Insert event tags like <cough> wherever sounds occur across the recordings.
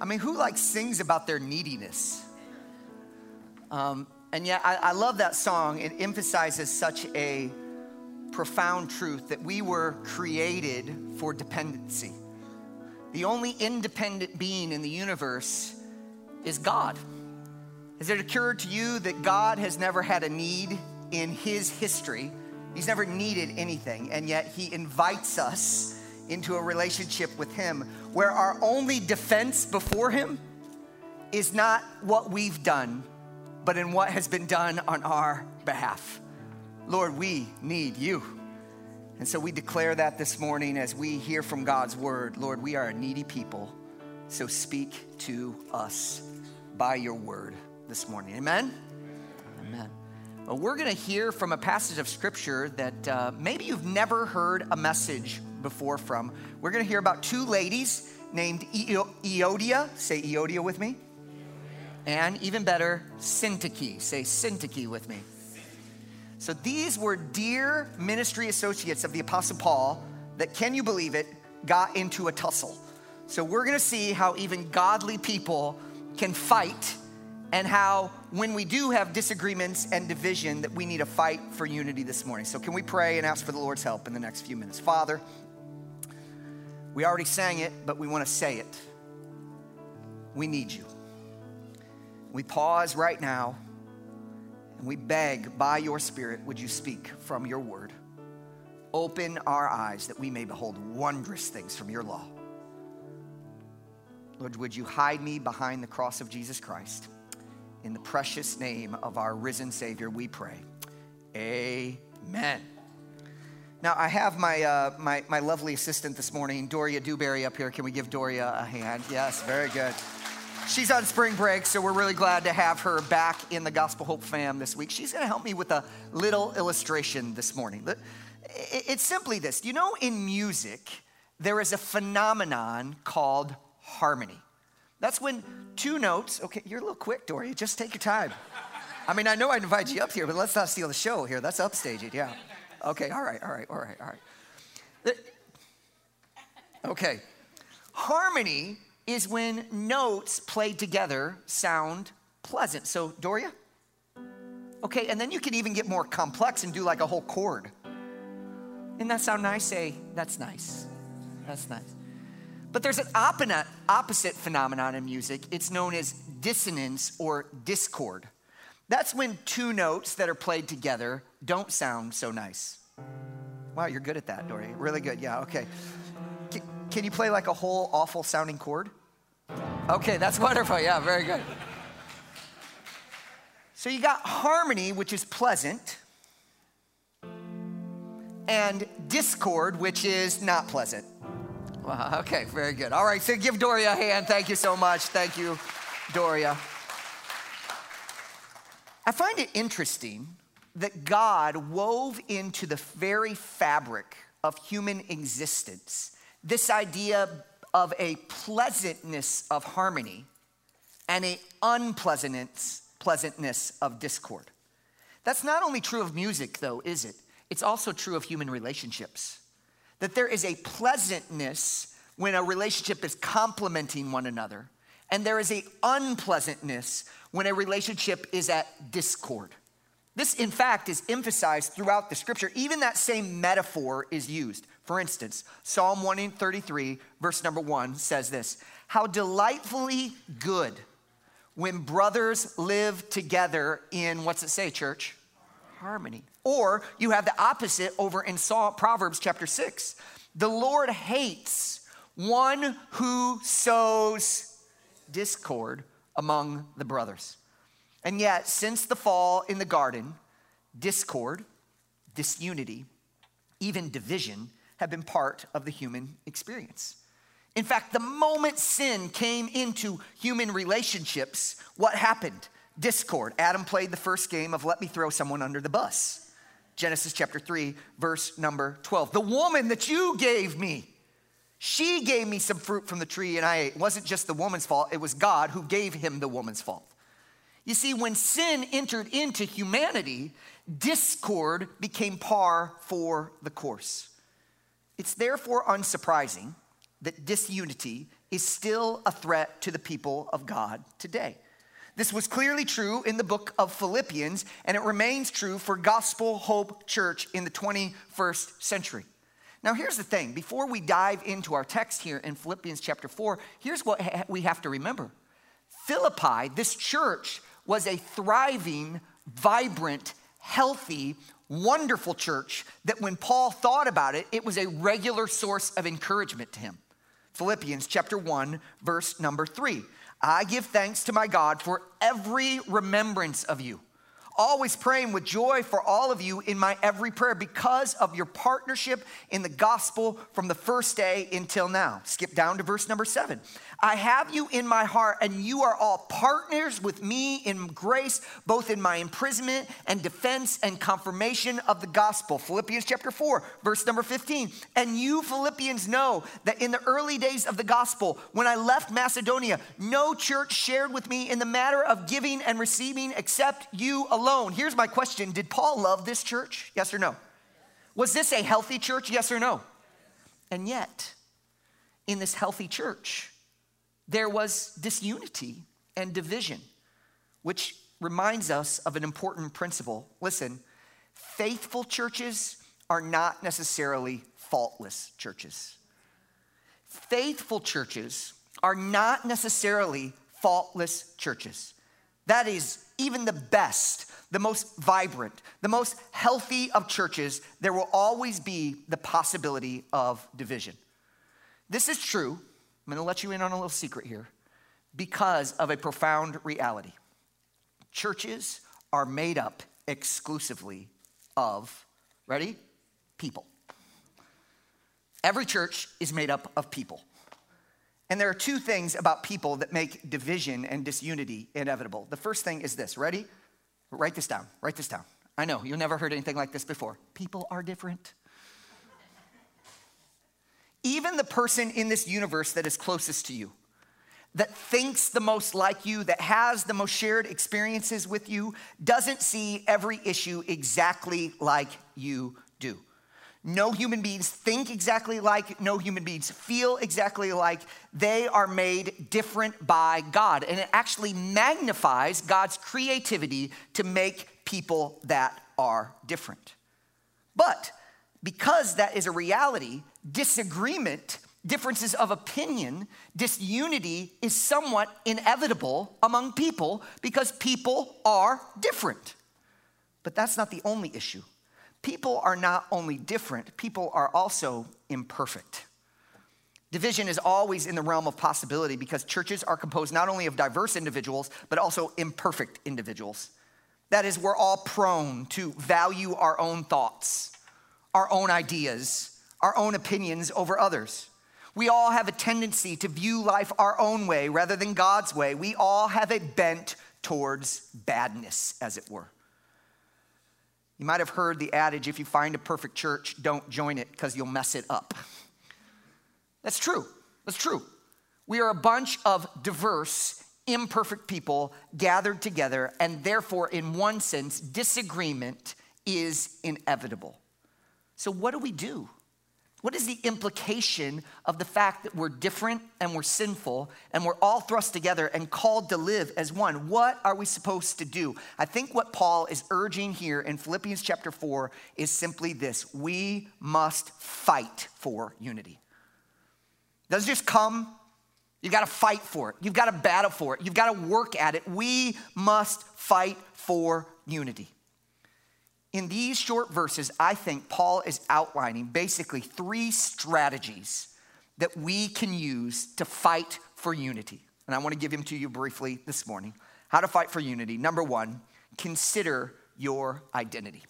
I mean, who like sings about their neediness? Um, and yet, I, I love that song. It emphasizes such a profound truth that we were created for dependency. The only independent being in the universe is God. Has it occurred to you that God has never had a need in his history? He's never needed anything, and yet he invites us into a relationship with him where our only defense before him is not what we've done, but in what has been done on our behalf. Lord, we need you. And so we declare that this morning as we hear from God's word. Lord, we are a needy people, so speak to us by your word this morning. Amen? Amen. Well, we're going to hear from a passage of scripture that uh, maybe you've never heard a message before from. We're going to hear about two ladies named Euodia. Say Euodia with me. And even better, Syntyche. Say Syntyche with me. So these were dear ministry associates of the Apostle Paul that, can you believe it, got into a tussle. So we're gonna see how even godly people can fight and how when we do have disagreements and division that we need to fight for unity this morning. So can we pray and ask for the Lord's help in the next few minutes? Father, we already sang it, but we want to say it. We need you. We pause right now and we beg by your Spirit, would you speak from your word? Open our eyes that we may behold wondrous things from your law. Lord, would you hide me behind the cross of Jesus Christ? In the precious name of our risen Savior, we pray. Amen. Now, I have my, uh, my, my lovely assistant this morning, Doria Dewberry, up here. Can we give Doria a hand? Yes, very good. She's on spring break, so we're really glad to have her back in the Gospel Hope fam this week. She's going to help me with a little illustration this morning. It's simply this you know, in music, there is a phenomenon called harmony. That's when two notes, okay, you're a little quick, Doria, just take your time. I mean, I know I invited you up here, but let's not steal the show here. That's upstaging, yeah. Okay, all right, all right, all right, all right. Okay. Harmony is when notes played together sound pleasant. So, Doria? Okay, and then you can even get more complex and do like a whole chord. Didn't that sound nice? Say, that's nice. That's nice. But there's an opposite phenomenon in music. It's known as dissonance or discord. That's when two notes that are played together don't sound so nice. Wow, you're good at that, Dory. Really good. Yeah, okay. Can, can you play like a whole awful sounding chord? Okay, that's <laughs> wonderful. Yeah, very good. So you got harmony, which is pleasant, and discord, which is not pleasant. Wow, okay, very good. All right, so give Doria a hand. Thank you so much. Thank you, Doria. I find it interesting that God wove into the very fabric of human existence this idea of a pleasantness of harmony and a unpleasantness pleasantness of discord. That's not only true of music though, is it? It's also true of human relationships. That there is a pleasantness when a relationship is complementing one another, and there is a unpleasantness when a relationship is at discord. This, in fact, is emphasized throughout the scripture. Even that same metaphor is used. For instance, Psalm 133, verse number one says this How delightfully good when brothers live together in, what's it say, church? Harmony. Or you have the opposite over in Proverbs chapter 6. The Lord hates one who sows discord among the brothers. And yet, since the fall in the garden, discord, disunity, even division have been part of the human experience. In fact, the moment sin came into human relationships, what happened? Discord. Adam played the first game of let me throw someone under the bus. Genesis chapter 3, verse number 12. The woman that you gave me, she gave me some fruit from the tree and I ate. It wasn't just the woman's fault, it was God who gave him the woman's fault. You see, when sin entered into humanity, discord became par for the course. It's therefore unsurprising that disunity is still a threat to the people of God today. This was clearly true in the book of Philippians, and it remains true for Gospel Hope Church in the 21st century. Now, here's the thing before we dive into our text here in Philippians chapter 4, here's what we have to remember Philippi, this church, was a thriving, vibrant, healthy, wonderful church that when Paul thought about it, it was a regular source of encouragement to him. Philippians chapter 1, verse number 3. I give thanks to my God for every remembrance of you, always praying with joy for all of you in my every prayer because of your partnership in the gospel from the first day until now. Skip down to verse number seven. I have you in my heart, and you are all partners with me in grace, both in my imprisonment and defense and confirmation of the gospel. Philippians chapter 4, verse number 15. And you, Philippians, know that in the early days of the gospel, when I left Macedonia, no church shared with me in the matter of giving and receiving except you alone. Here's my question Did Paul love this church? Yes or no? Was this a healthy church? Yes or no? And yet, in this healthy church, there was disunity and division, which reminds us of an important principle. Listen, faithful churches are not necessarily faultless churches. Faithful churches are not necessarily faultless churches. That is, even the best, the most vibrant, the most healthy of churches, there will always be the possibility of division. This is true I'm going to let you in on a little secret here because of a profound reality. Churches are made up exclusively of, ready? People. Every church is made up of people. And there are two things about people that make division and disunity inevitable. The first thing is this ready? Write this down. Write this down. I know, you've never heard anything like this before. People are different. Even the person in this universe that is closest to you, that thinks the most like you, that has the most shared experiences with you, doesn't see every issue exactly like you do. No human beings think exactly like, no human beings feel exactly like. They are made different by God. And it actually magnifies God's creativity to make people that are different. But because that is a reality, disagreement, differences of opinion, disunity is somewhat inevitable among people because people are different. But that's not the only issue. People are not only different, people are also imperfect. Division is always in the realm of possibility because churches are composed not only of diverse individuals, but also imperfect individuals. That is, we're all prone to value our own thoughts, our own ideas, our own opinions over others. We all have a tendency to view life our own way rather than God's way. We all have a bent towards badness, as it were. You might have heard the adage if you find a perfect church, don't join it because you'll mess it up. That's true. That's true. We are a bunch of diverse, imperfect people gathered together, and therefore, in one sense, disagreement is inevitable. So, what do we do? What is the implication of the fact that we're different and we're sinful and we're all thrust together and called to live as one? What are we supposed to do? I think what Paul is urging here in Philippians chapter 4 is simply this we must fight for unity. It doesn't just come, you gotta fight for it, you've gotta battle for it, you've gotta work at it. We must fight for unity. In these short verses, I think Paul is outlining basically three strategies that we can use to fight for unity. And I want to give them to you briefly this morning. How to fight for unity. Number one, consider your identity.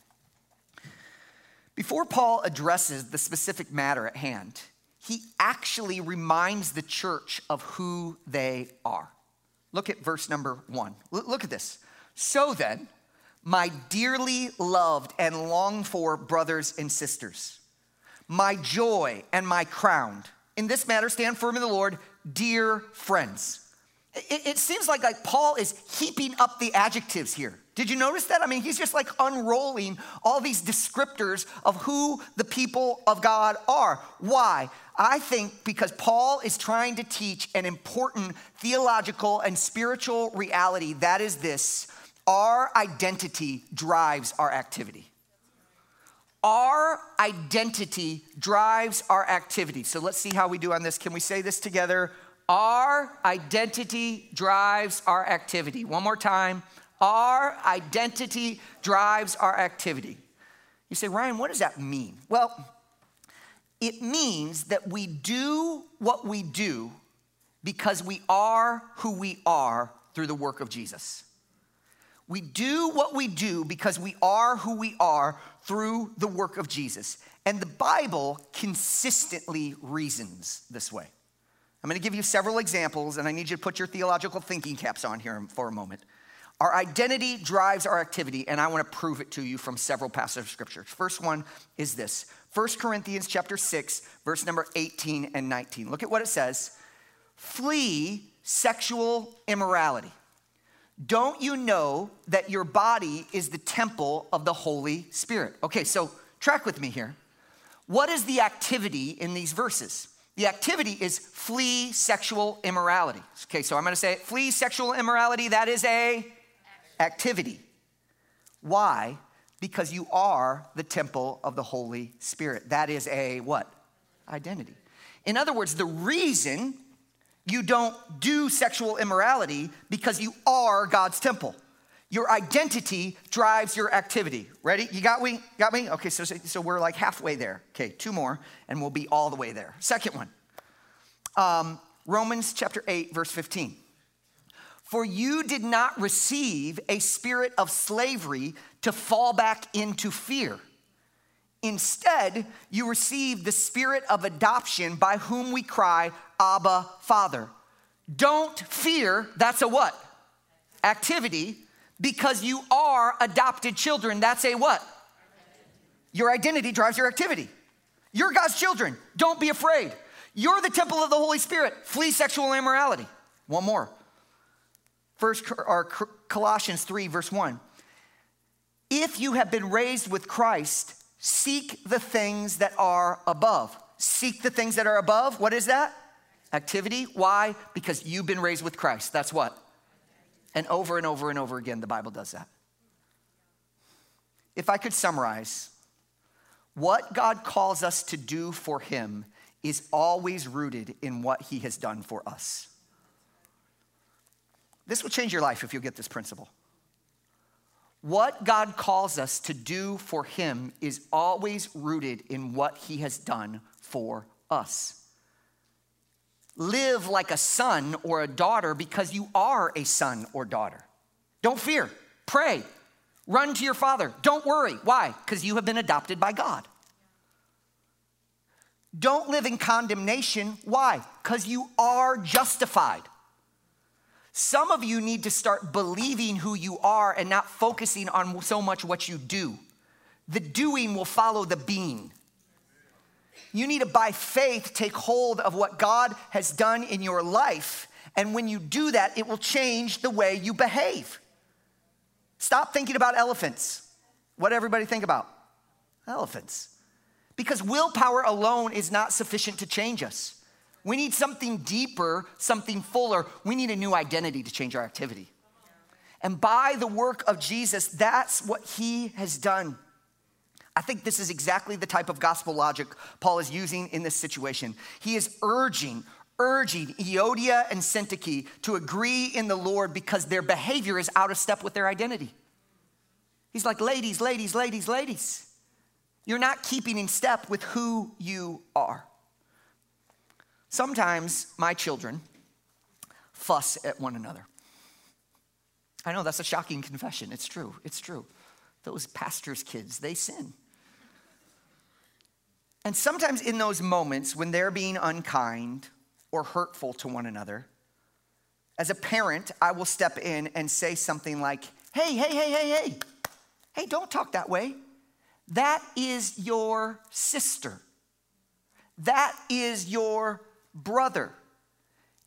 Before Paul addresses the specific matter at hand, he actually reminds the church of who they are. Look at verse number one. Look at this. So then, my dearly loved and longed for brothers and sisters, my joy and my crown. In this matter, stand firm in the Lord, dear friends. It, it seems like, like Paul is heaping up the adjectives here. Did you notice that? I mean, he's just like unrolling all these descriptors of who the people of God are. Why? I think because Paul is trying to teach an important theological and spiritual reality that is this our identity drives our activity. Our identity drives our activity. So let's see how we do on this. Can we say this together? Our identity drives our activity. One more time. Our identity drives our activity. You say, Ryan, what does that mean? Well, it means that we do what we do because we are who we are through the work of Jesus. We do what we do because we are who we are through the work of Jesus. And the Bible consistently reasons this way. I'm going to give you several examples, and I need you to put your theological thinking caps on here for a moment. Our identity drives our activity, and I want to prove it to you from several passages of scripture. First one is this 1 Corinthians chapter 6, verse number 18 and 19. Look at what it says. Flee sexual immorality. Don't you know that your body is the temple of the Holy Spirit? Okay, so track with me here. What is the activity in these verses? The activity is flee sexual immorality. Okay, so I'm gonna say it, flee sexual immorality, that is a activity. Why? Because you are the temple of the Holy Spirit. That is a what? Identity. In other words, the reason you don't do sexual immorality because you are God's temple. Your identity drives your activity. Ready? You got me? Got me? Okay, so, so we're like halfway there. Okay, two more, and we'll be all the way there. Second one um, Romans chapter 8, verse 15. For you did not receive a spirit of slavery to fall back into fear. Instead, you receive the spirit of adoption by whom we cry, Abba, Father. Don't fear, that's a what? Activity, because you are adopted children. That's a what? Your identity drives your activity. You're God's children. Don't be afraid. You're the temple of the Holy Spirit. Flee sexual immorality. One more. First or Colossians 3, verse 1. If you have been raised with Christ, seek the things that are above. Seek the things that are above. What is that? Activity. Why? Because you've been raised with Christ. That's what? And over and over and over again, the Bible does that. If I could summarize, what God calls us to do for Him is always rooted in what He has done for us. This will change your life if you get this principle. What God calls us to do for Him is always rooted in what He has done for us live like a son or a daughter because you are a son or daughter. Don't fear. Pray. Run to your father. Don't worry. Why? Because you have been adopted by God. Don't live in condemnation. Why? Because you are justified. Some of you need to start believing who you are and not focusing on so much what you do. The doing will follow the being. You need to, by faith, take hold of what God has done in your life. And when you do that, it will change the way you behave. Stop thinking about elephants. What everybody think about? Elephants. Because willpower alone is not sufficient to change us. We need something deeper, something fuller. We need a new identity to change our activity. And by the work of Jesus, that's what he has done. I think this is exactly the type of gospel logic Paul is using in this situation. He is urging, urging Euodia and Syntyche to agree in the Lord because their behavior is out of step with their identity. He's like, ladies, ladies, ladies, ladies, you're not keeping in step with who you are. Sometimes my children fuss at one another. I know that's a shocking confession. It's true. It's true. Those pastors' kids, they sin. And sometimes in those moments when they're being unkind or hurtful to one another, as a parent, I will step in and say something like, hey, hey, hey, hey, hey, hey, don't talk that way. That is your sister. That is your brother.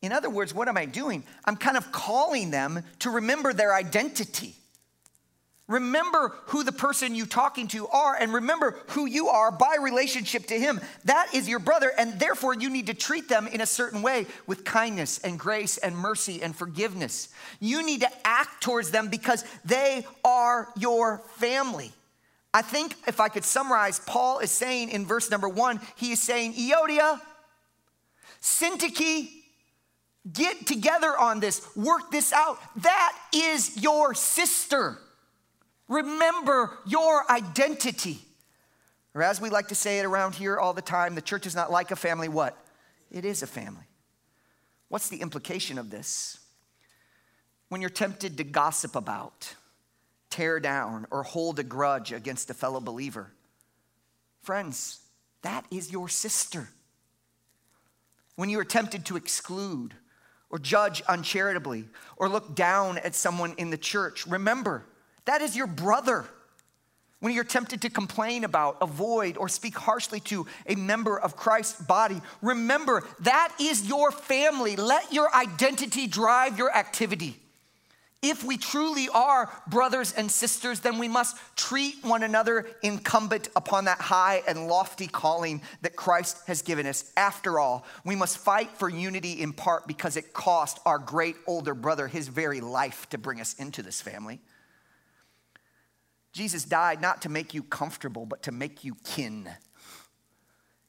In other words, what am I doing? I'm kind of calling them to remember their identity. Remember who the person you're talking to are and remember who you are by relationship to him. That is your brother and therefore you need to treat them in a certain way with kindness and grace and mercy and forgiveness. You need to act towards them because they are your family. I think if I could summarize, Paul is saying in verse number one, he is saying, Euodia, Syntyche, get together on this, work this out. That is your sister. Remember your identity. Or as we like to say it around here all the time, the church is not like a family. What? It is a family. What's the implication of this? When you're tempted to gossip about, tear down, or hold a grudge against a fellow believer. Friends, that is your sister. When you are tempted to exclude or judge uncharitably or look down at someone in the church, remember that is your brother. When you're tempted to complain about, avoid, or speak harshly to a member of Christ's body, remember that is your family. Let your identity drive your activity. If we truly are brothers and sisters, then we must treat one another incumbent upon that high and lofty calling that Christ has given us. After all, we must fight for unity in part because it cost our great older brother his very life to bring us into this family. Jesus died not to make you comfortable, but to make you kin.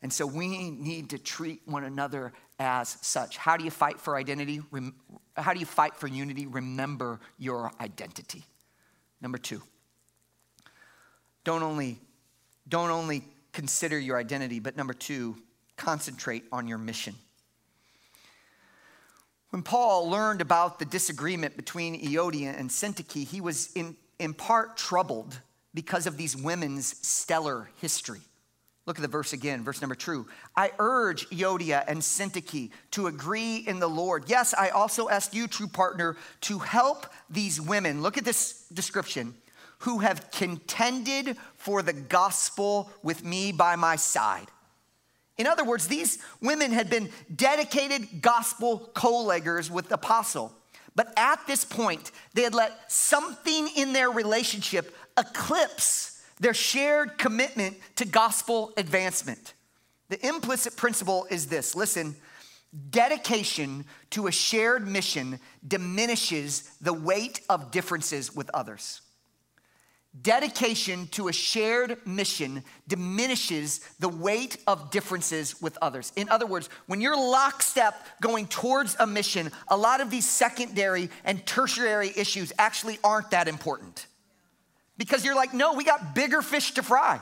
And so we need to treat one another as such. How do you fight for identity? How do you fight for unity? Remember your identity. Number two, don't only, don't only consider your identity, but number two, concentrate on your mission. When Paul learned about the disagreement between Euodia and Syntyche, he was in, in part troubled because of these women's stellar history. Look at the verse again, verse number two. I urge Euodia and Syntyche to agree in the Lord. Yes, I also ask you, true partner, to help these women. Look at this description who have contended for the gospel with me by my side. In other words, these women had been dedicated gospel co leggers with the apostle. But at this point, they had let something in their relationship eclipse their shared commitment to gospel advancement. The implicit principle is this listen, dedication to a shared mission diminishes the weight of differences with others. Dedication to a shared mission diminishes the weight of differences with others. In other words, when you're lockstep going towards a mission, a lot of these secondary and tertiary issues actually aren't that important because you're like, no, we got bigger fish to fry.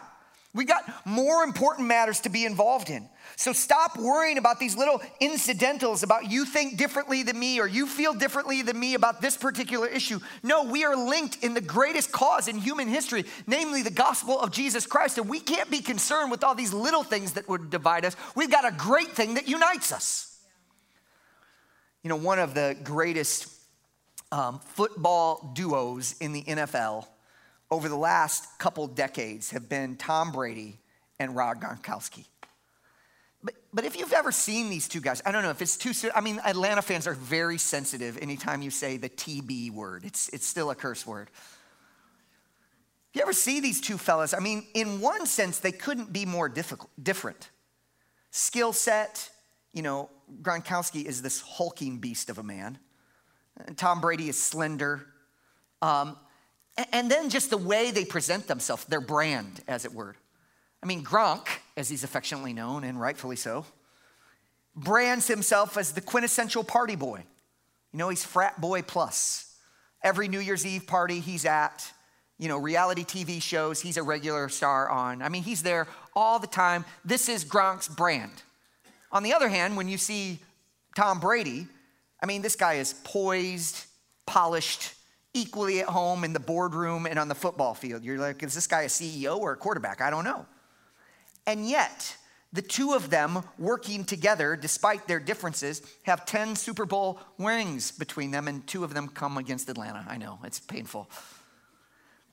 We got more important matters to be involved in. So stop worrying about these little incidentals about you think differently than me or you feel differently than me about this particular issue. No, we are linked in the greatest cause in human history, namely the gospel of Jesus Christ. And we can't be concerned with all these little things that would divide us. We've got a great thing that unites us. You know, one of the greatest um, football duos in the NFL over the last couple decades have been Tom Brady and Rob Gronkowski. But, but if you've ever seen these two guys, I don't know if it's too soon. I mean, Atlanta fans are very sensitive anytime you say the TB word, it's, it's still a curse word. You ever see these two fellas, I mean, in one sense, they couldn't be more difficult, different. Skill set, you know, Gronkowski is this hulking beast of a man. Tom Brady is slender. Um, and then just the way they present themselves, their brand, as it were. I mean, Gronk, as he's affectionately known, and rightfully so, brands himself as the quintessential party boy. You know, he's frat boy plus. Every New Year's Eve party he's at, you know, reality TV shows, he's a regular star on. I mean, he's there all the time. This is Gronk's brand. On the other hand, when you see Tom Brady, I mean, this guy is poised, polished, equally at home in the boardroom and on the football field. You're like, is this guy a CEO or a quarterback? I don't know. And yet, the two of them working together, despite their differences, have 10 Super Bowl rings between them, and two of them come against Atlanta. I know, it's painful.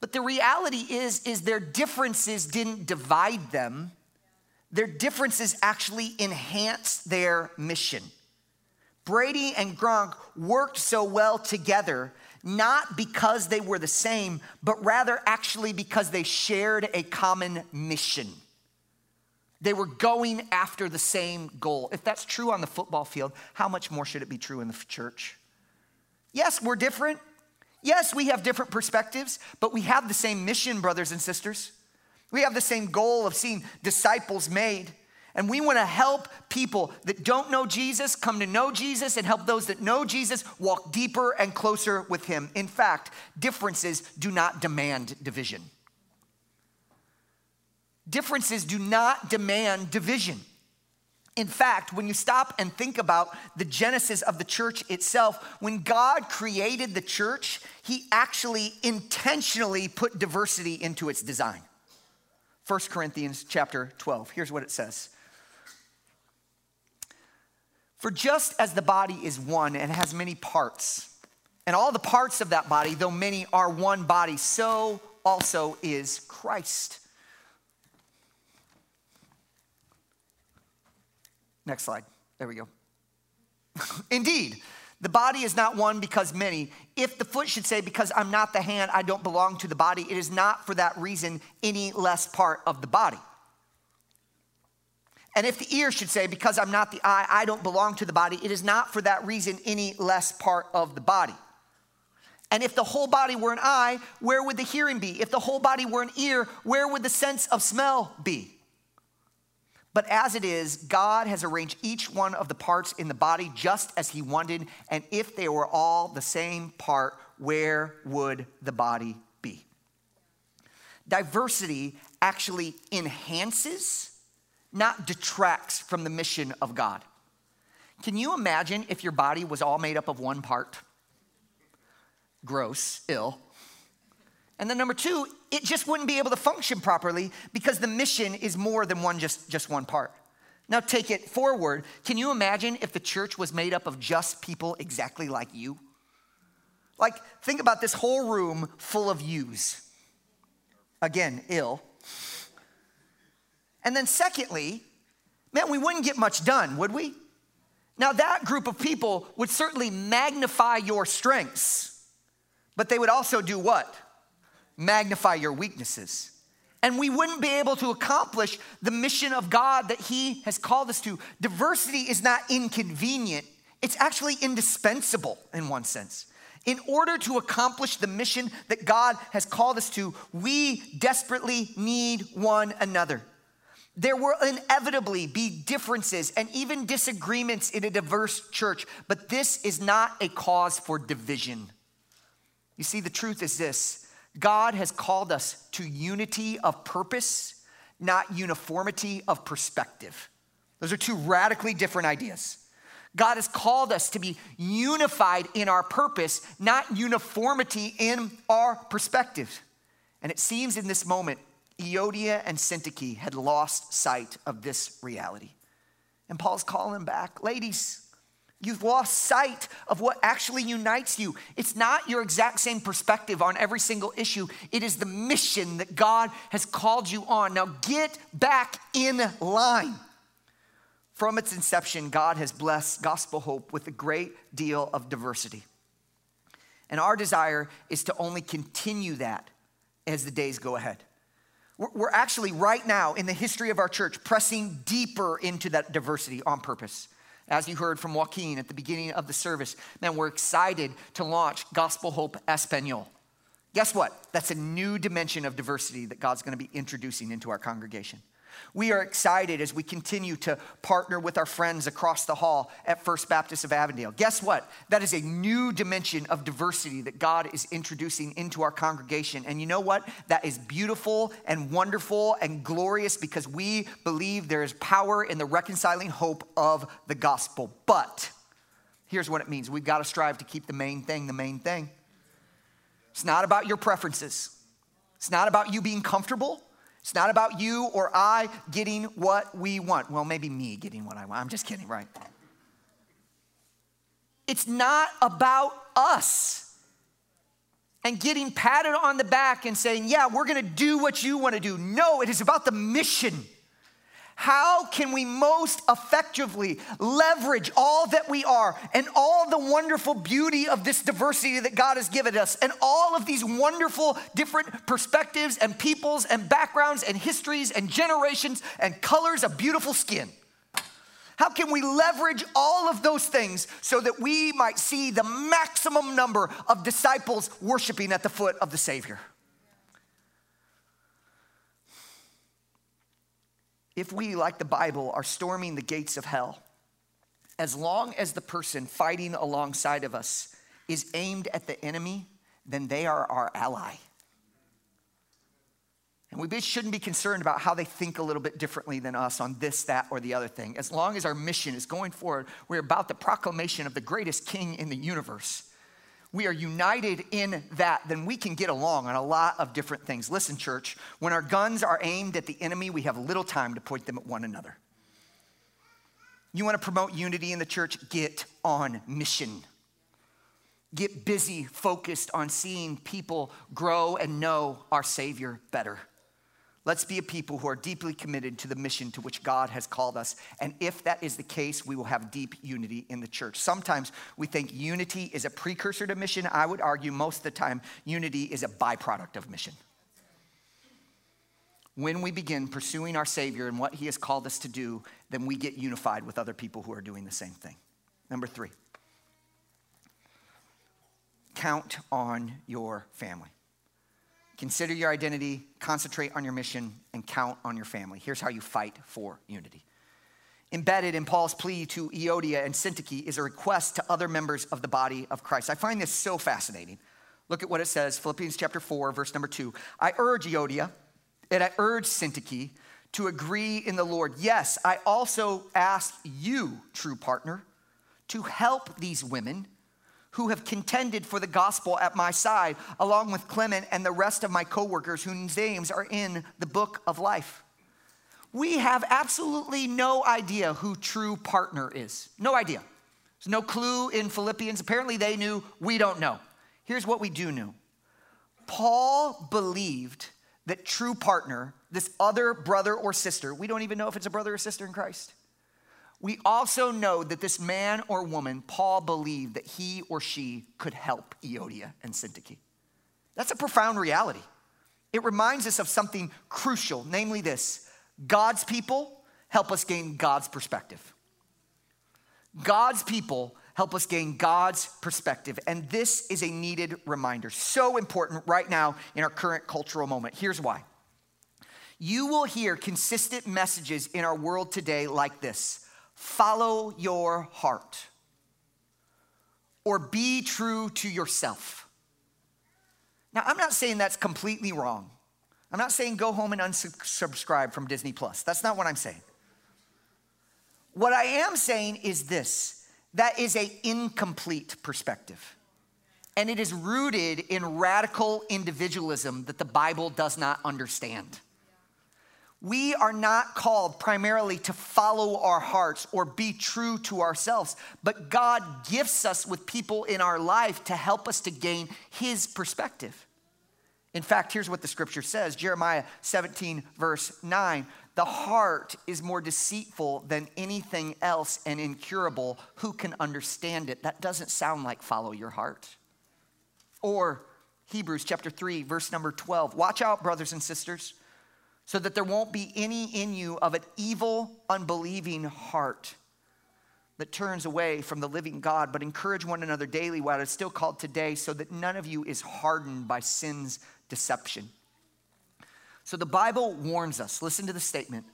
But the reality is, is their differences didn't divide them. Their differences actually enhance their mission. Brady and Gronk worked so well together, not because they were the same, but rather actually because they shared a common mission. They were going after the same goal. If that's true on the football field, how much more should it be true in the church? Yes, we're different. Yes, we have different perspectives, but we have the same mission, brothers and sisters. We have the same goal of seeing disciples made. And we want to help people that don't know Jesus come to know Jesus and help those that know Jesus walk deeper and closer with him. In fact, differences do not demand division. Differences do not demand division. In fact, when you stop and think about the genesis of the church itself, when God created the church, he actually intentionally put diversity into its design. 1 Corinthians chapter 12. Here's what it says. For just as the body is one and has many parts, and all the parts of that body, though many are one body, so also is Christ. Next slide. There we go. <laughs> Indeed, the body is not one because many. If the foot should say, Because I'm not the hand, I don't belong to the body, it is not for that reason any less part of the body. And if the ear should say, Because I'm not the eye, I don't belong to the body, it is not for that reason any less part of the body. And if the whole body were an eye, where would the hearing be? If the whole body were an ear, where would the sense of smell be? But as it is, God has arranged each one of the parts in the body just as He wanted. And if they were all the same part, where would the body be? Diversity actually enhances, not detracts from the mission of God. Can you imagine if your body was all made up of one part? Gross, ill. And then number two, it just wouldn't be able to function properly because the mission is more than one just, just one part. Now take it forward. Can you imagine if the church was made up of just people exactly like you? Like, think about this whole room full of yous. Again, ill. And then, secondly, man, we wouldn't get much done, would we? Now, that group of people would certainly magnify your strengths, but they would also do what? magnify your weaknesses. And we wouldn't be able to accomplish the mission of God that He has called us to. Diversity is not inconvenient, it's actually indispensable in one sense. In order to accomplish the mission that God has called us to, we desperately need one another. There will inevitably be differences and even disagreements in a diverse church, but this is not a cause for division. You see, the truth is this God has called us to unity of purpose, not uniformity of perspective. Those are two radically different ideas. God has called us to be unified in our purpose, not uniformity in our perspective. And it seems in this moment, Euodia and Syntyche had lost sight of this reality. And Paul's calling back, ladies, You've lost sight of what actually unites you. It's not your exact same perspective on every single issue, it is the mission that God has called you on. Now get back in line. From its inception, God has blessed Gospel Hope with a great deal of diversity. And our desire is to only continue that as the days go ahead. We're actually, right now, in the history of our church, pressing deeper into that diversity on purpose as you heard from Joaquin at the beginning of the service, man, we're excited to launch Gospel Hope Espanol. Guess what? That's a new dimension of diversity that God's going to be introducing into our congregation. We are excited as we continue to partner with our friends across the hall at First Baptist of Avondale. Guess what? That is a new dimension of diversity that God is introducing into our congregation. And you know what? That is beautiful and wonderful and glorious because we believe there is power in the reconciling hope of the gospel. But here's what it means we've got to strive to keep the main thing the main thing. It's not about your preferences, it's not about you being comfortable. It's not about you or I getting what we want. Well, maybe me getting what I want. I'm just kidding, right? It's not about us and getting patted on the back and saying, yeah, we're gonna do what you wanna do. No, it is about the mission. How can we most effectively leverage all that we are and all the wonderful beauty of this diversity that God has given us and all of these wonderful different perspectives and peoples and backgrounds and histories and generations and colors of beautiful skin? How can we leverage all of those things so that we might see the maximum number of disciples worshiping at the foot of the Savior? If we, like the Bible, are storming the gates of hell, as long as the person fighting alongside of us is aimed at the enemy, then they are our ally. And we shouldn't be concerned about how they think a little bit differently than us on this, that, or the other thing. As long as our mission is going forward, we're about the proclamation of the greatest king in the universe we are united in that, then we can get along on a lot of different things. Listen, church, when our guns are aimed at the enemy, we have little time to point them at one another. You want to promote unity in the church? Get on mission. Get busy, focused on seeing people grow and know our Savior better. Let's be a people who are deeply committed to the mission to which God has called us. And if that is the case, we will have deep unity in the church. Sometimes we think unity is a precursor to mission. I would argue most of the time, unity is a byproduct of mission. When we begin pursuing our Savior and what He has called us to do, then we get unified with other people who are doing the same thing. Number three, count on your family. Consider your identity, concentrate on your mission, and count on your family. Here's how you fight for unity. Embedded in Paul's plea to Euodia and Syntyche is a request to other members of the body of Christ. I find this so fascinating. Look at what it says, Philippians chapter 4, verse number 2. I urge Euodia and I urge Syntyche to agree in the Lord. Yes, I also ask you, true partner, to help these women who have contended for the gospel at my side, along with Clement and the rest of my coworkers whose names are in the book of life. We have absolutely no idea who true partner is. No idea. There's no clue in Philippians. Apparently, they knew. We don't know. Here's what we do know Paul believed that true partner, this other brother or sister, we don't even know if it's a brother or sister in Christ, we also know that this man or woman, Paul believed that he or she could help Euodia and Syntyche. That's a profound reality. It reminds us of something crucial, namely this God's people help us gain God's perspective. God's people help us gain God's perspective. And this is a needed reminder, so important right now in our current cultural moment. Here's why. You will hear consistent messages in our world today like this follow your heart or be true to yourself. Now, I'm not saying that's completely wrong. I'm not saying go home and unsubscribe from Disney Plus. That's not what I'm saying. What I am saying is this that is a incomplete perspective. And it is rooted in radical individualism that the Bible does not understand. We are not called primarily to follow our hearts or be true to ourselves, but God gifts us with people in our life to help us to gain His perspective. In fact, here's what the scripture says Jeremiah 17, verse 9 The heart is more deceitful than anything else and incurable. Who can understand it? That doesn't sound like follow your heart. Or Hebrews chapter 3, verse number 12. Watch out, brothers and sisters so that there won't be any in you of an evil, unbelieving heart that turns away from the living God, but encourage one another daily while it's still called today, so that none of you is hardened by sin's deception. So the Bible warns us, listen to the statement.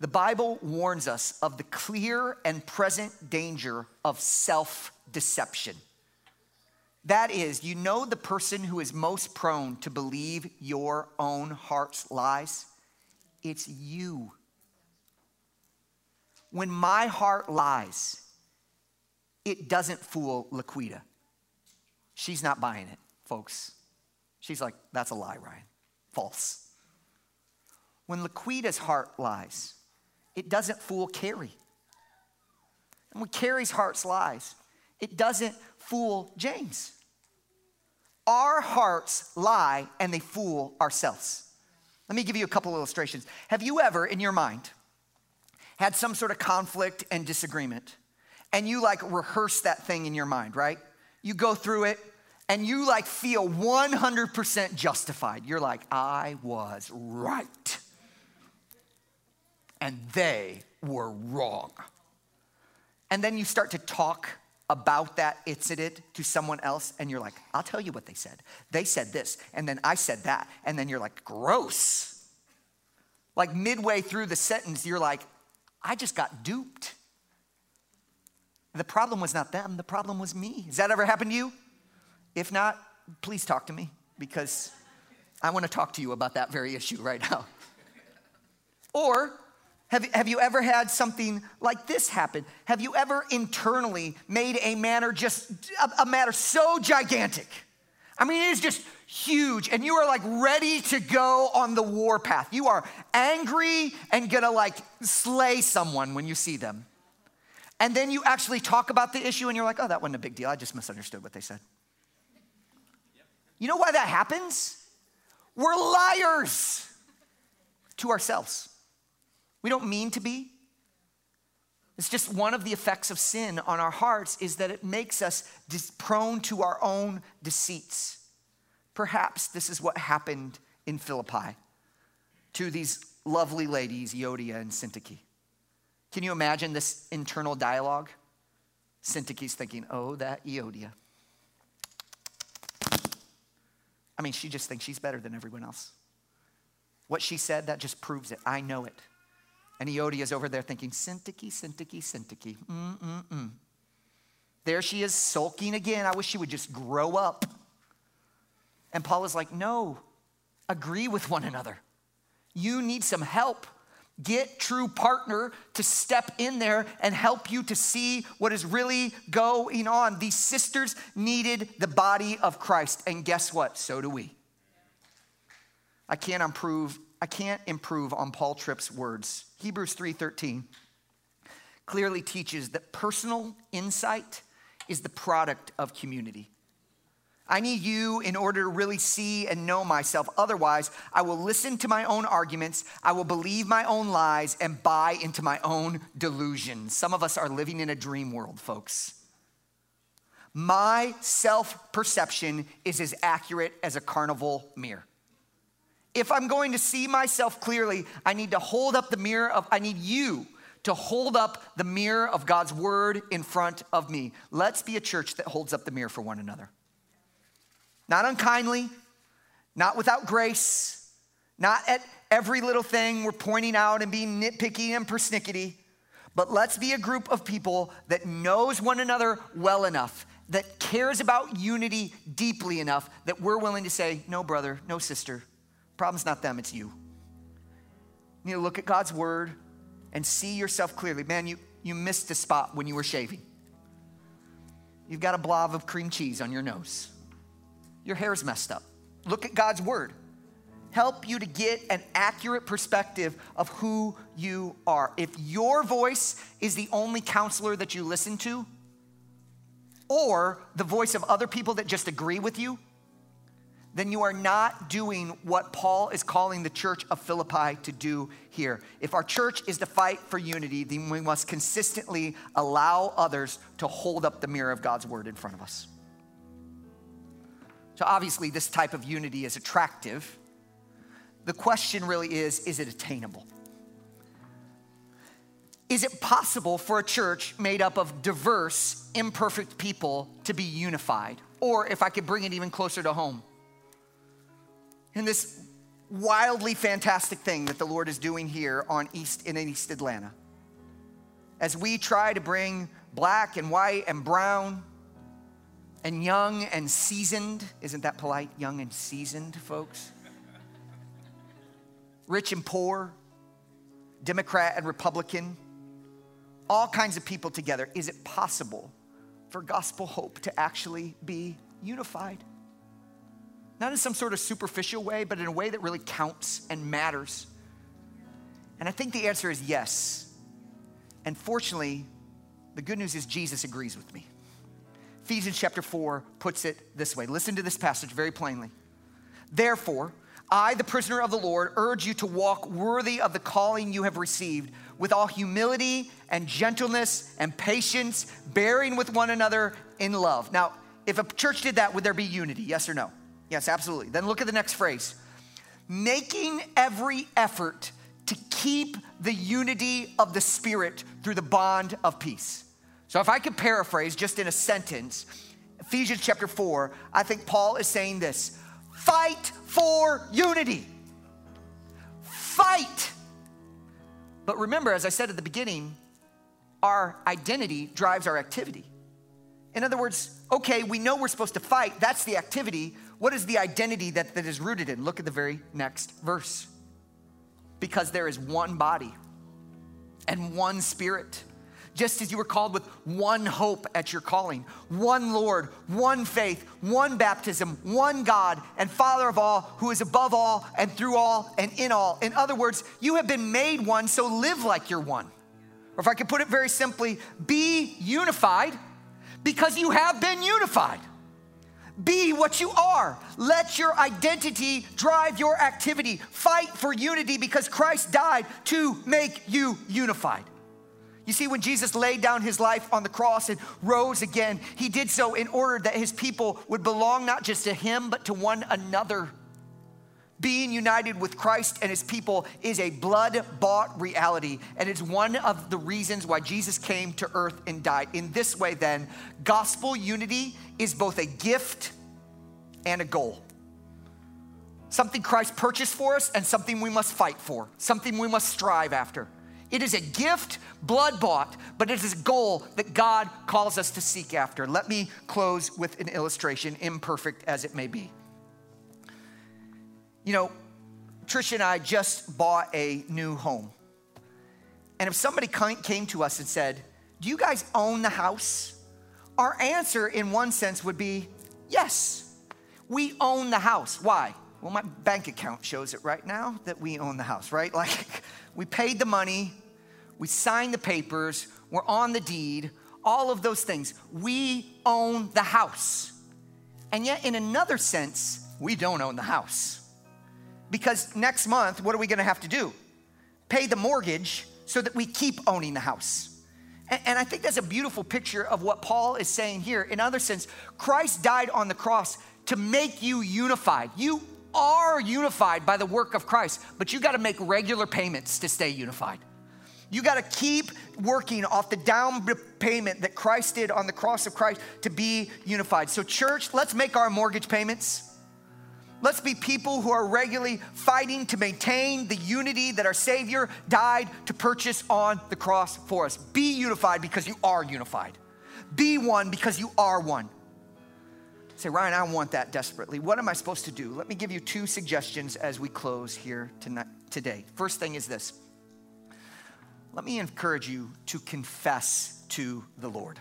The Bible warns us of the clear and present danger of self deception. That is, you know the person who is most prone to believe your own heart's lies? It's you. When my heart lies, it doesn't fool Laquita. She's not buying it, folks. She's like, that's a lie, Ryan. False. When Laquita's heart lies, it doesn't fool Carrie. And when Carrie's heart lies, it doesn't fool James. Our hearts lie and they fool ourselves. Let me give you a couple illustrations. Have you ever, in your mind, had some sort of conflict and disagreement, and you like rehearse that thing in your mind, right? You go through it and you like feel 100% justified. You're like, I was right. And they were wrong. And then you start to talk about that incident to someone else, and you're like, I'll tell you what they said. They said this, and then I said that. And then you're like, gross. Like midway through the sentence, you're like, I just got duped. The problem was not them, the problem was me. Has that ever happened to you? If not, please talk to me because I want to talk to you about that very issue right now. Or have, have you ever had something like this happen? Have you ever internally made a matter just a, a matter so gigantic? I mean, it is just huge, and you are like ready to go on the warpath. You are angry and gonna like slay someone when you see them. And then you actually talk about the issue and you're like, oh, that wasn't a big deal. I just misunderstood what they said. You know why that happens? We're liars to ourselves. We don't mean to be. It's just one of the effects of sin on our hearts is that it makes us prone to our own deceits. Perhaps this is what happened in Philippi to these lovely ladies, Euodia and Syntyche. Can you imagine this internal dialogue? Syntyche's thinking, oh, that Euodia. I mean, she just thinks she's better than everyone else. What she said, that just proves it. I know it. And Euodia is over there thinking, Syntyche, Syntyche, Syntyche. Mm-mm-mm. There she is sulking again. I wish she would just grow up. And Paul is like, no, agree with one another. You need some help. Get true partner to step in there and help you to see what is really going on. These sisters needed the body of Christ. And guess what? So do we. I can't improve I can't improve on Paul Tripp's words. Hebrews 3:13 clearly teaches that personal insight is the product of community. I need you in order to really see and know myself. Otherwise, I will listen to my own arguments, I will believe my own lies, and buy into my own delusions. Some of us are living in a dream world, folks. My self perception is as accurate as a carnival mirror. If I'm going to see myself clearly, I need to hold up the mirror of, I need you to hold up the mirror of God's word in front of me. Let's be a church that holds up the mirror for one another. Not unkindly, not without grace, not at every little thing we're pointing out and being nitpicky and persnickety, but let's be a group of people that knows one another well enough, that cares about unity deeply enough that we're willing to say, no, brother, no, sister, Problem's not them, it's you. You need to look at God's word and see yourself clearly. Man, you, you missed a spot when you were shaving. You've got a blob of cream cheese on your nose. Your hair's messed up. Look at God's word. Help you to get an accurate perspective of who you are. If your voice is the only counselor that you listen to, or the voice of other people that just agree with you, then you are not doing what Paul is calling the church of Philippi to do here. If our church is to fight for unity, then we must consistently allow others to hold up the mirror of God's word in front of us. So, obviously, this type of unity is attractive. The question really is is it attainable? Is it possible for a church made up of diverse, imperfect people to be unified? Or, if I could bring it even closer to home, in this wildly fantastic thing that the Lord is doing here on East in East Atlanta. As we try to bring black and white and brown and young and seasoned, isn't that polite? Young and seasoned, folks. Rich and poor, Democrat and Republican, all kinds of people together. Is it possible for gospel hope to actually be unified? Not in some sort of superficial way, but in a way that really counts and matters. And I think the answer is yes. And fortunately, the good news is Jesus agrees with me. Ephesians chapter 4 puts it this way. Listen to this passage very plainly. Therefore, I, the prisoner of the Lord, urge you to walk worthy of the calling you have received with all humility and gentleness and patience, bearing with one another in love. Now, if a church did that, would there be unity? Yes or no? Yes, absolutely. Then look at the next phrase making every effort to keep the unity of the Spirit through the bond of peace. So, if I could paraphrase just in a sentence, Ephesians chapter 4, I think Paul is saying this fight for unity. Fight. But remember, as I said at the beginning, our identity drives our activity. In other words, okay, we know we're supposed to fight, that's the activity. What is the identity that, that is rooted in? Look at the very next verse. Because there is one body and one spirit just as you were called with one hope at your calling, one Lord, one faith, one baptism, one God, and Father of all, who is above all and through all and in all. In other words, you have been made one, so live like you're one. Or if I could put it very simply, be unified because you have been unified. Be what you are. Let your identity drive your activity. Fight for unity because Christ died to make you unified. You see, when Jesus laid down his life on the cross and rose again, he did so in order that his people would belong not just to him, but to one another. Being united with Christ and his people is a blood bought reality, and it's one of the reasons why Jesus came to earth and died. In this way, then, gospel unity is both a gift and a goal. Something Christ purchased for us and something we must fight for, something we must strive after. It is a gift, blood bought, but it is a goal that God calls us to seek after. Let me close with an illustration, imperfect as it may be. You know, Tricia and I just bought a new home. And if somebody came to us and said, Do you guys own the house? Our answer, in one sense, would be yes, we own the house. Why? Well, my bank account shows it right now that we own the house, right? <laughs> Like, we paid the money, we signed the papers, we're on the deed, all of those things. We own the house. And yet, in another sense, we don't own the house. Because next month, what are we gonna have to do? Pay the mortgage so that we keep owning the house. And, I think that's a beautiful picture of what Paul is saying here. In other sense, Christ died on the cross to make you unified. You are unified by the work of Christ, but you got to make regular payments to stay unified. You got to keep working off the down payment that Christ did on the cross of Christ to be unified. So, church, let's make our mortgage payments. Let's be people who are regularly fighting to maintain the unity that our Savior died to purchase on the cross for us. Be unified because you are unified. Be one because you are one. Say, Ryan, I want that desperately. What am I supposed to do? Let me give you two suggestions as we close here tonight, today. First thing is this let me encourage you to confess to the Lord.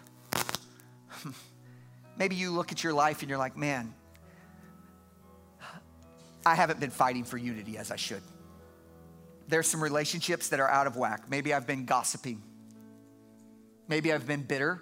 <laughs> Maybe you look at your life and you're like, man, I haven't been fighting for unity as I should. There's some relationships that are out of whack. Maybe I've been gossiping. Maybe I've been bitter.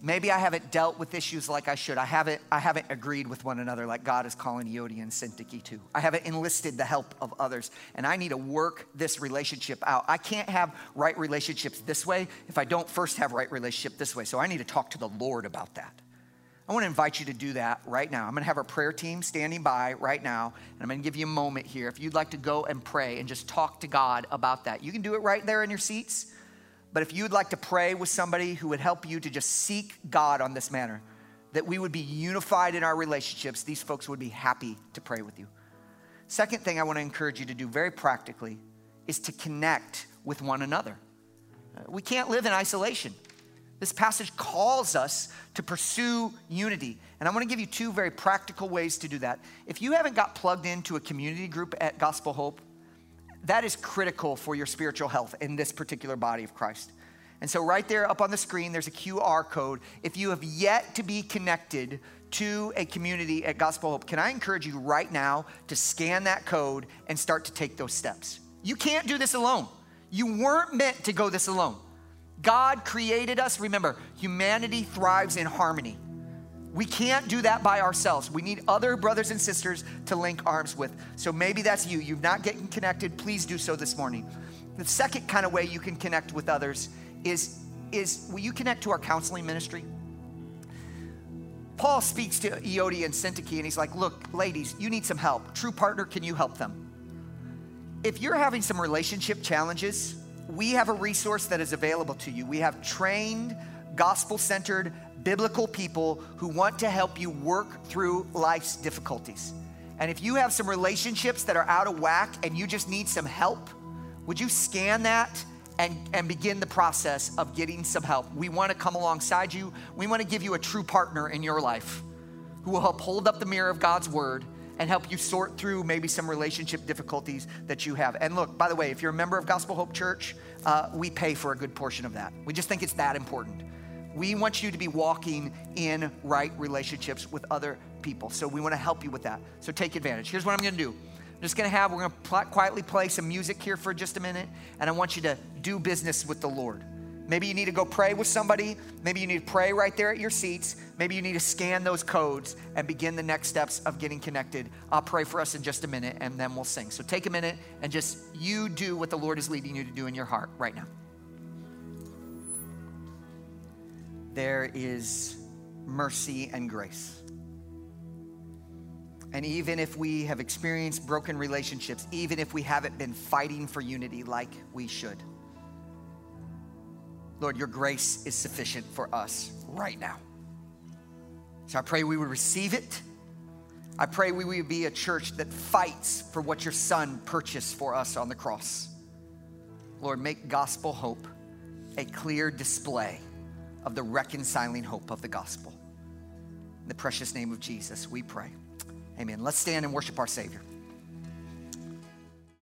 Maybe I haven't dealt with issues like I should. I haven't, I haven't agreed with one another like God is calling Euodia and Syntyche to. I haven't enlisted the help of others, and I need to work this relationship out. I can't have right relationships this way if I don't first have right relationship this way. So I need to talk to the Lord about that. I want to invite you to do that right now. I'm going to have our prayer team standing by right now, and I'm going to give you a moment here. If you'd like to go and pray and just talk to God about that, you can do it right there in your seats. But if you'd like to pray with somebody who would help you to just seek God on this manner, that we would be unified in our relationships, these folks would be happy to pray with you. Second thing I want to encourage you to do very practically is to connect with one another. Uh, we can't live in isolation. This passage calls us to pursue unity. And I want to give you two very practical ways to do that. If you haven't got plugged into a community group at Gospel Hope, that is critical for your spiritual health in this particular body of Christ. And so, right there up on the screen, there's a QR code. If you have yet to be connected to a community at Gospel Hope, can I encourage you right now to scan that code and start to take those steps? You can't do this alone. You weren't meant to go this alone. God created us. Remember, humanity thrives in harmony. We can't do that by ourselves. We need other brothers and sisters to link arms with. So maybe that's you. You're not getting connected. Please do so this morning. The second kind of way you can connect with others is, is will you connect to our counseling ministry? Paul speaks to Euodia and Syntyche and he's like, Look, ladies, you need some help. True partner, can you help them? If you're having some relationship challenges, we have a resource that is available to you. We have trained, gospel centered, biblical people who want to help you work through life's difficulties. And if you have some relationships that are out of whack and you just need some help, would you scan that and, and begin the process of getting some help? We want to come alongside you. We want to give you a true partner in your life who will help hold up the mirror of God's word and help you sort through maybe some relationship difficulties that you have. And look, by the way, if you're a member of Gospel Hope Church, uh, we pay for a good portion of that. We just think it's that important. We want you to be walking in right relationships with other people. So we want to help you with that. So take advantage. Here's what I'm going to do. I'm just going to have, we're going to pl- quietly play some music here for just a minute, and I want you to do business with the Lord. Maybe you need to go pray with somebody. Maybe you need to pray right there at your seats. Maybe you need to scan those codes and begin the next steps of getting connected. I'll pray for us in just a minute and then we'll sing. So take a minute and just you do what the Lord is leading you to do in your heart right now. There is mercy and grace. And even if we have experienced broken relationships, even if we haven't been fighting for unity like we should, Lord, your grace is sufficient for us right now. So I pray we would receive it. I pray we would be a church that fights for what your son purchased for us on the cross. Lord, make gospel hope a clear display of the reconciling hope of the gospel. In the precious name of Jesus, we pray. Amen. Let's stand and worship our Savior.